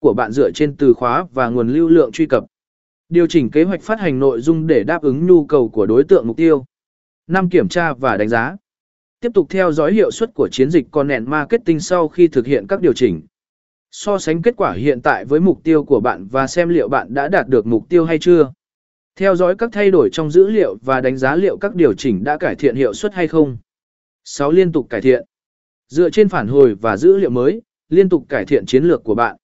của bạn dựa trên từ khóa và nguồn lưu lượng truy cập. Điều chỉnh kế hoạch phát hành nội dung để đáp ứng nhu cầu của đối tượng mục tiêu. 5. Kiểm tra và đánh giá. Tiếp tục theo dõi hiệu suất của chiến dịch Content Marketing sau khi thực hiện các điều chỉnh. So sánh kết quả hiện tại với mục tiêu của bạn và xem liệu bạn đã đạt được mục tiêu hay chưa. Theo dõi các thay đổi trong dữ liệu và đánh giá liệu các điều chỉnh đã cải thiện hiệu suất hay không. 6. Liên tục cải thiện. Dựa trên phản hồi và dữ liệu mới, liên tục cải thiện chiến lược của bạn.